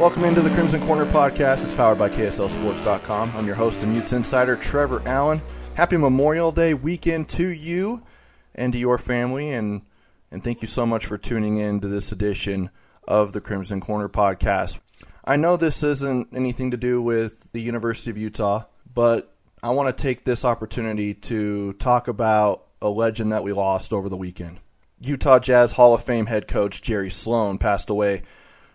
Welcome into the Crimson Corner podcast. It's powered by KSLSports.com. I'm your host and Utes Insider, Trevor Allen. Happy Memorial Day weekend to you and to your family, and and thank you so much for tuning in to this edition of the Crimson Corner podcast. I know this isn't anything to do with the University of Utah, but I want to take this opportunity to talk about a legend that we lost over the weekend. Utah Jazz Hall of Fame head coach Jerry Sloan passed away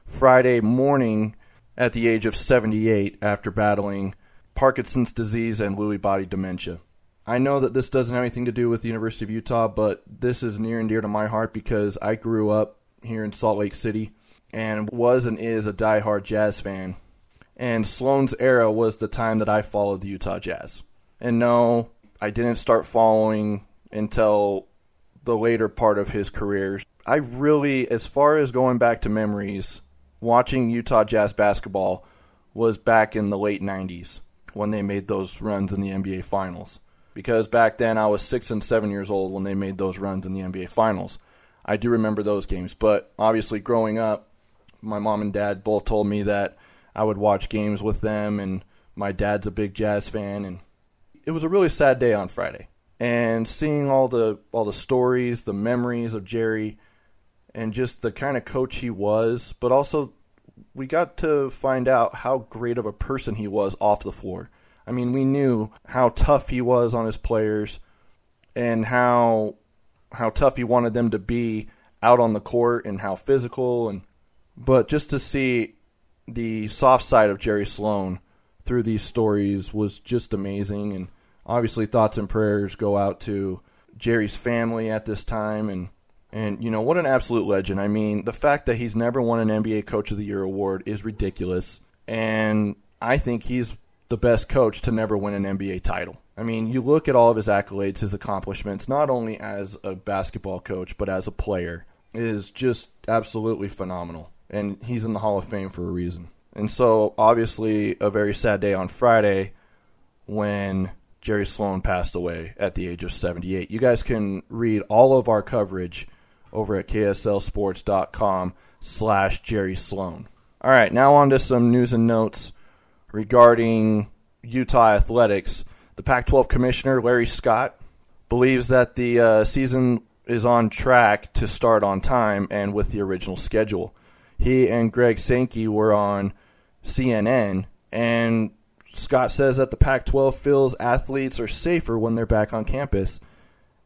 Friday morning at the age of 78 after battling Parkinson's disease and Lewy body dementia. I know that this doesn't have anything to do with the University of Utah, but this is near and dear to my heart because I grew up here in Salt Lake City and was and is a diehard Jazz fan. And Sloan's era was the time that I followed the Utah Jazz. And no, I didn't start following until the later part of his career. I really, as far as going back to memories, watching Utah Jazz basketball was back in the late 90s when they made those runs in the NBA Finals. Because back then I was six and seven years old when they made those runs in the NBA Finals. I do remember those games, but obviously growing up, my mom and dad both told me that I would watch games with them, and my dad's a big Jazz fan, and it was a really sad day on Friday. And seeing all the all the stories, the memories of Jerry, and just the kind of coach he was, but also we got to find out how great of a person he was off the floor. I mean, we knew how tough he was on his players and how how tough he wanted them to be out on the court and how physical and but just to see the soft side of Jerry Sloan through these stories was just amazing and obviously thoughts and prayers go out to Jerry's family at this time and and you know what an absolute legend. I mean, the fact that he's never won an NBA Coach of the Year award is ridiculous, and I think he's the best coach to never win an NBA title. I mean, you look at all of his accolades, his accomplishments, not only as a basketball coach but as a player, is just absolutely phenomenal. And he's in the Hall of Fame for a reason. And so, obviously, a very sad day on Friday when Jerry Sloan passed away at the age of 78. You guys can read all of our coverage over at kslsports.com slash Jerry Sloan. All right, now on to some news and notes regarding Utah athletics. The Pac 12 commissioner, Larry Scott, believes that the uh, season is on track to start on time and with the original schedule. He and Greg Sankey were on CNN, and Scott says that the Pac 12 feels athletes are safer when they're back on campus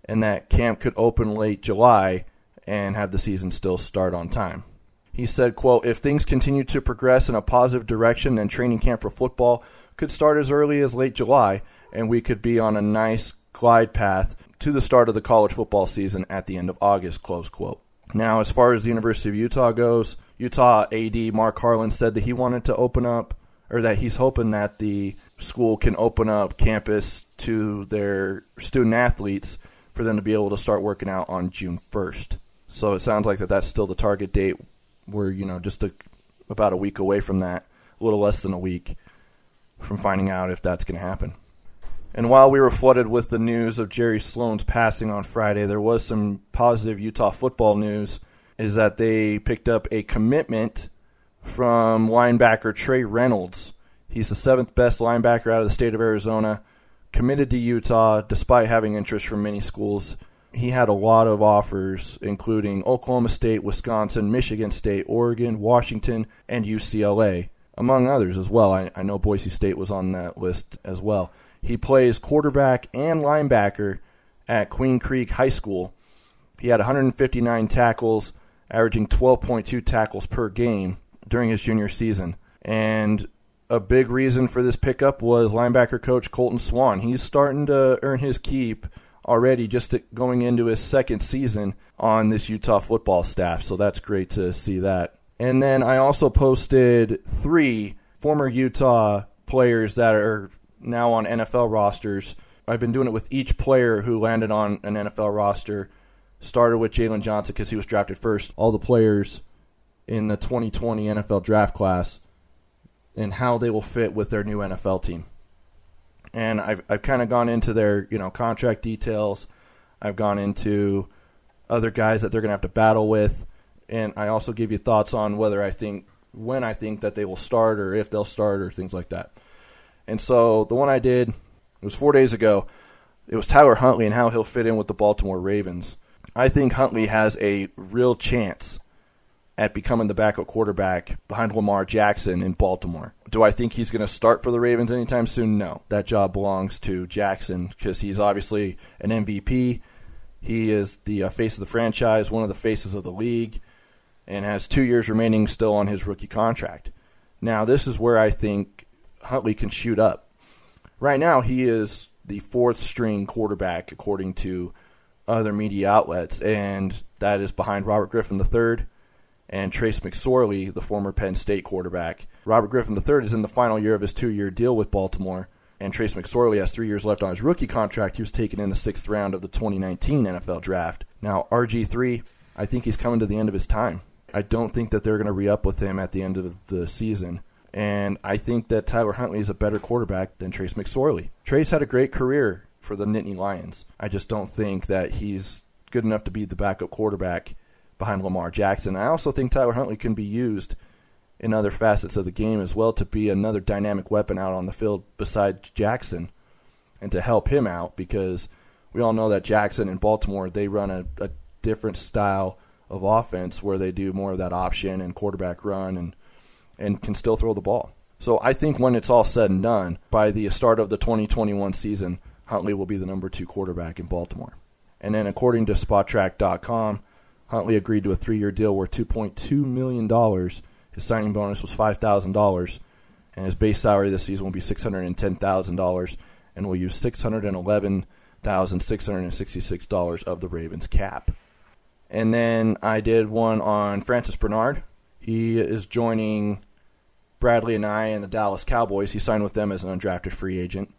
and that camp could open late July and have the season still start on time. He said, quote, if things continue to progress in a positive direction, then training camp for football could start as early as late July, and we could be on a nice glide path to the start of the college football season at the end of August, close quote. Now, as far as the University of Utah goes, Utah AD Mark Harlan said that he wanted to open up, or that he's hoping that the school can open up campus to their student athletes for them to be able to start working out on June 1st. So it sounds like that that's still the target date. We're, you know, just a, about a week away from that, a little less than a week from finding out if that's going to happen. And while we were flooded with the news of Jerry Sloan's passing on Friday, there was some positive Utah football news is that they picked up a commitment from linebacker Trey Reynolds. He's the seventh best linebacker out of the state of Arizona, committed to Utah despite having interest from many schools. He had a lot of offers, including Oklahoma State, Wisconsin, Michigan State, Oregon, Washington, and UCLA, among others as well. I, I know Boise State was on that list as well. He plays quarterback and linebacker at Queen Creek High School. He had 159 tackles, averaging 12.2 tackles per game during his junior season. And a big reason for this pickup was linebacker coach Colton Swan. He's starting to earn his keep already just going into his second season on this Utah football staff. So that's great to see that. And then I also posted three former Utah players that are now on NFL rosters. I've been doing it with each player who landed on an NFL roster. Started with Jaylon Johnson because he was drafted first. All the players in the 2020 NFL draft class and how they will fit with their new NFL team. And I've I've kind of gone into their you know contract details. I've gone into other guys that they're going to have to battle with, and I also give you thoughts on whether I think when I think that they will start or if they'll start or things like that. And so the one I did, it was four days ago. It was Tyler Huntley and how he'll fit in with the Baltimore Ravens. I think Huntley has a real chance at becoming the backup quarterback behind Lamar Jackson in Baltimore. Do I think he's going to start for the Ravens anytime soon? No. That job belongs to Jackson because he's obviously an MVP. He is the uh, face of the franchise, one of the faces of the league, and has two years remaining still on his rookie contract. Now, this is where I think Huntley can shoot up. Right now, he is the fourth string quarterback, according to other media outlets, and that is behind Robert Griffin III and Trace McSorley, the former Penn State quarterback. Robert Griffin III is in the final year of his two year deal with Baltimore, and Trace McSorley has three years left on his rookie contract. He was taken in the sixth round of the 2019 NFL draft. Now, RG3, I think he's coming to the end of his time. I don't think that they're going to re up with him at the end of the season. And I think that Tyler Huntley is a better quarterback than Trace McSorley. Trace had a great career for the Nittany Lions. I just don't think that he's good enough to be the backup quarterback behind Lamar Jackson. I also think Tyler Huntley can be used in other facets of the game as well to be another dynamic weapon out on the field besides Jackson and to help him out because we all know that Jackson in Baltimore they run a, a different style of offense where they do more of that option and quarterback run and and can still throw the ball. So I think when it's all said and done, by the start of the 2021 season, Huntley will be the number two quarterback in Baltimore. And then according to Spotrac.com, Huntley agreed to a three-year deal worth $2.2 million. His signing bonus was $5,000, and his base salary this season will be $610,000, and will use $611,666 of the Ravens cap. And then I did one on Francis Bernard. He is joining Bradlee Anae and the Dallas Cowboys. He signed with them as an undrafted free agent.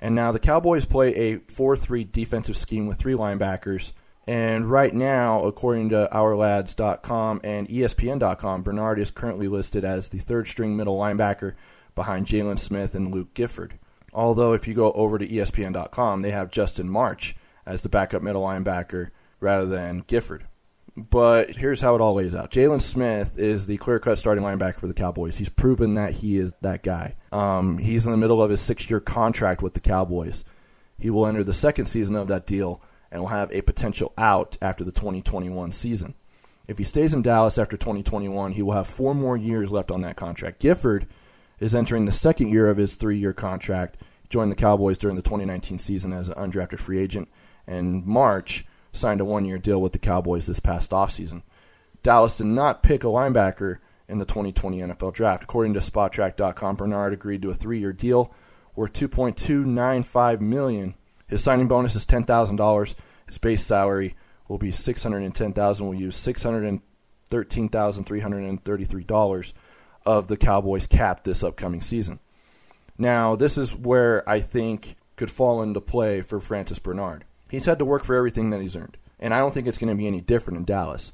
And now the Cowboys play a 4 3 defensive scheme with three linebackers. And right now, according to OurLads.com and ESPN.com, Bernard is currently listed as the third string middle linebacker behind Jaylon Smith and Luke Gifford. Although, if you go over to ESPN.com, they have Justin March as the backup middle linebacker rather than Gifford. But here's how it all lays out. Jaylon Smith is the clear cut starting linebacker for the Cowboys. He's proven that he is that guy. Um, he's in the middle of his six year contract with the Cowboys. He will enter the second season of that deal and will have a potential out after the 2021 season. If he stays in Dallas after 2021, he will have four more years left on that contract. Gifford is entering the second year of his three year contract. Joined the Cowboys during the 2019 season as an undrafted free agent. And March signed a one year deal with the Cowboys this past offseason. Dallas did not pick a linebacker in the 2020 NFL draft. According to Spotrac.com, Bernard agreed to a three year deal worth $2.295 million. His signing bonus is $10,000. His base salary will be $610,000. We'll use $613,333 of the Cowboys cap this upcoming season. Now, this is where I think could fall into play for Francis Bernard He's had to work for everything that he's earned. And I don't think it's going to be any different in Dallas.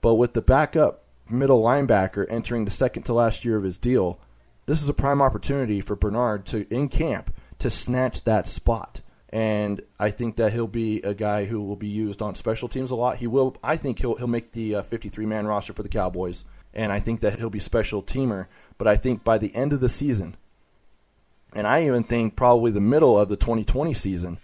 But with the backup middle linebacker entering the second to last year of his deal, this is a prime opportunity for Bernard to, in camp, to snatch that spot. And I think that he'll be a guy who will be used on special teams a lot. He will. I think he'll he'll make the 53 uh, man roster for the Cowboys, and I think that he'll be special teamer. But I think by the end of the season, and I even think probably the middle of the 2020 season,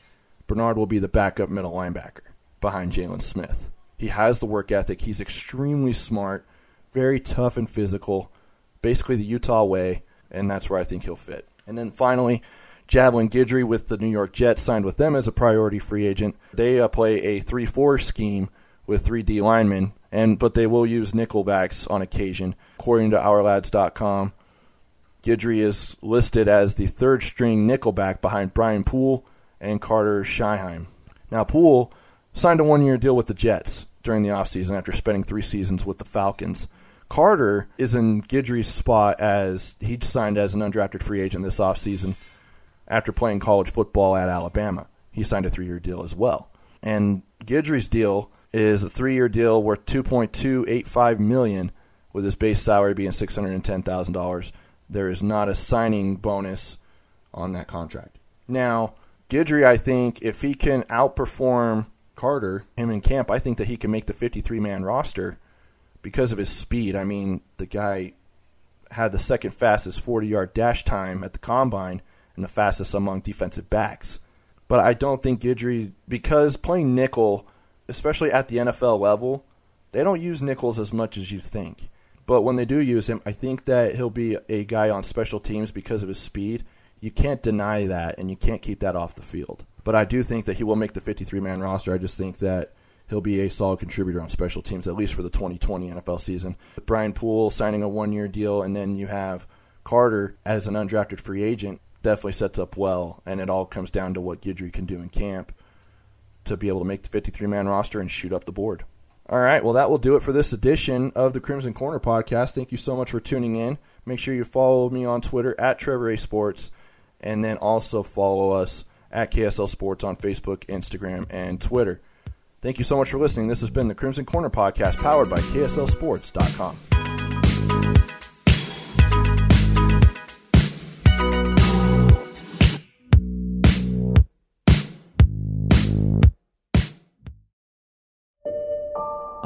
Bernard will be the backup middle linebacker behind Jaylon Smith. He has the work ethic. He's extremely smart, very tough and physical, basically the Utah way, and that's where I think he'll fit. And then finally, Javelin Guidry with the New York Jets signed with them as a priority free agent. They uh, play a 3 4 scheme with three D linemen, and but they will use nickelbacks on occasion. According to OurLads.com, Guidry is listed as the third string nickelback behind Brian Poole and Carter Shyheim. Now, Poole signed a one year deal with the Jets during the offseason after spending three seasons with the Falcons. Carter is in Guidry's spot as he signed as an undrafted free agent this offseason after playing college football at Alabama. He signed a three year deal as well. And Guidry's deal is a three year deal worth two point two eight five million with his base salary being six hundred and ten thousand dollars. There is not a signing bonus on that contract. Now, Guidry, I think if he can outperform Carter, him in camp, I think that he can make the 53 man roster because of his speed. I mean, the guy had the second fastest 40 yard dash time at the combine and the fastest among defensive backs. But I don't think Guidry, because playing nickel, especially at the NFL level, they don't use nickels as much as you think. But when they do use him, I think that he'll be a guy on special teams because of his speed. You can't deny that, and you can't keep that off the field. But I do think that he will make the 53 man roster. I just think that he'll be a solid contributor on special teams, at least for the 2020 NFL season. Brian Poole signing a one year deal, and then you have Carter as an undrafted free agent, definitely sets up well. And it all comes down to what Guidry can do in camp to be able to make the 53 man roster and shoot up the board. All right, well, that will do it for this edition of the Crimson Corner podcast. Thank you so much for tuning in. Make sure you follow me on Twitter at Trevor A Sports, and then also follow us at KSL Sports on Facebook, Instagram, and Twitter. Thank you so much for listening. This has been the Crimson Corner podcast powered by KSLSports.com.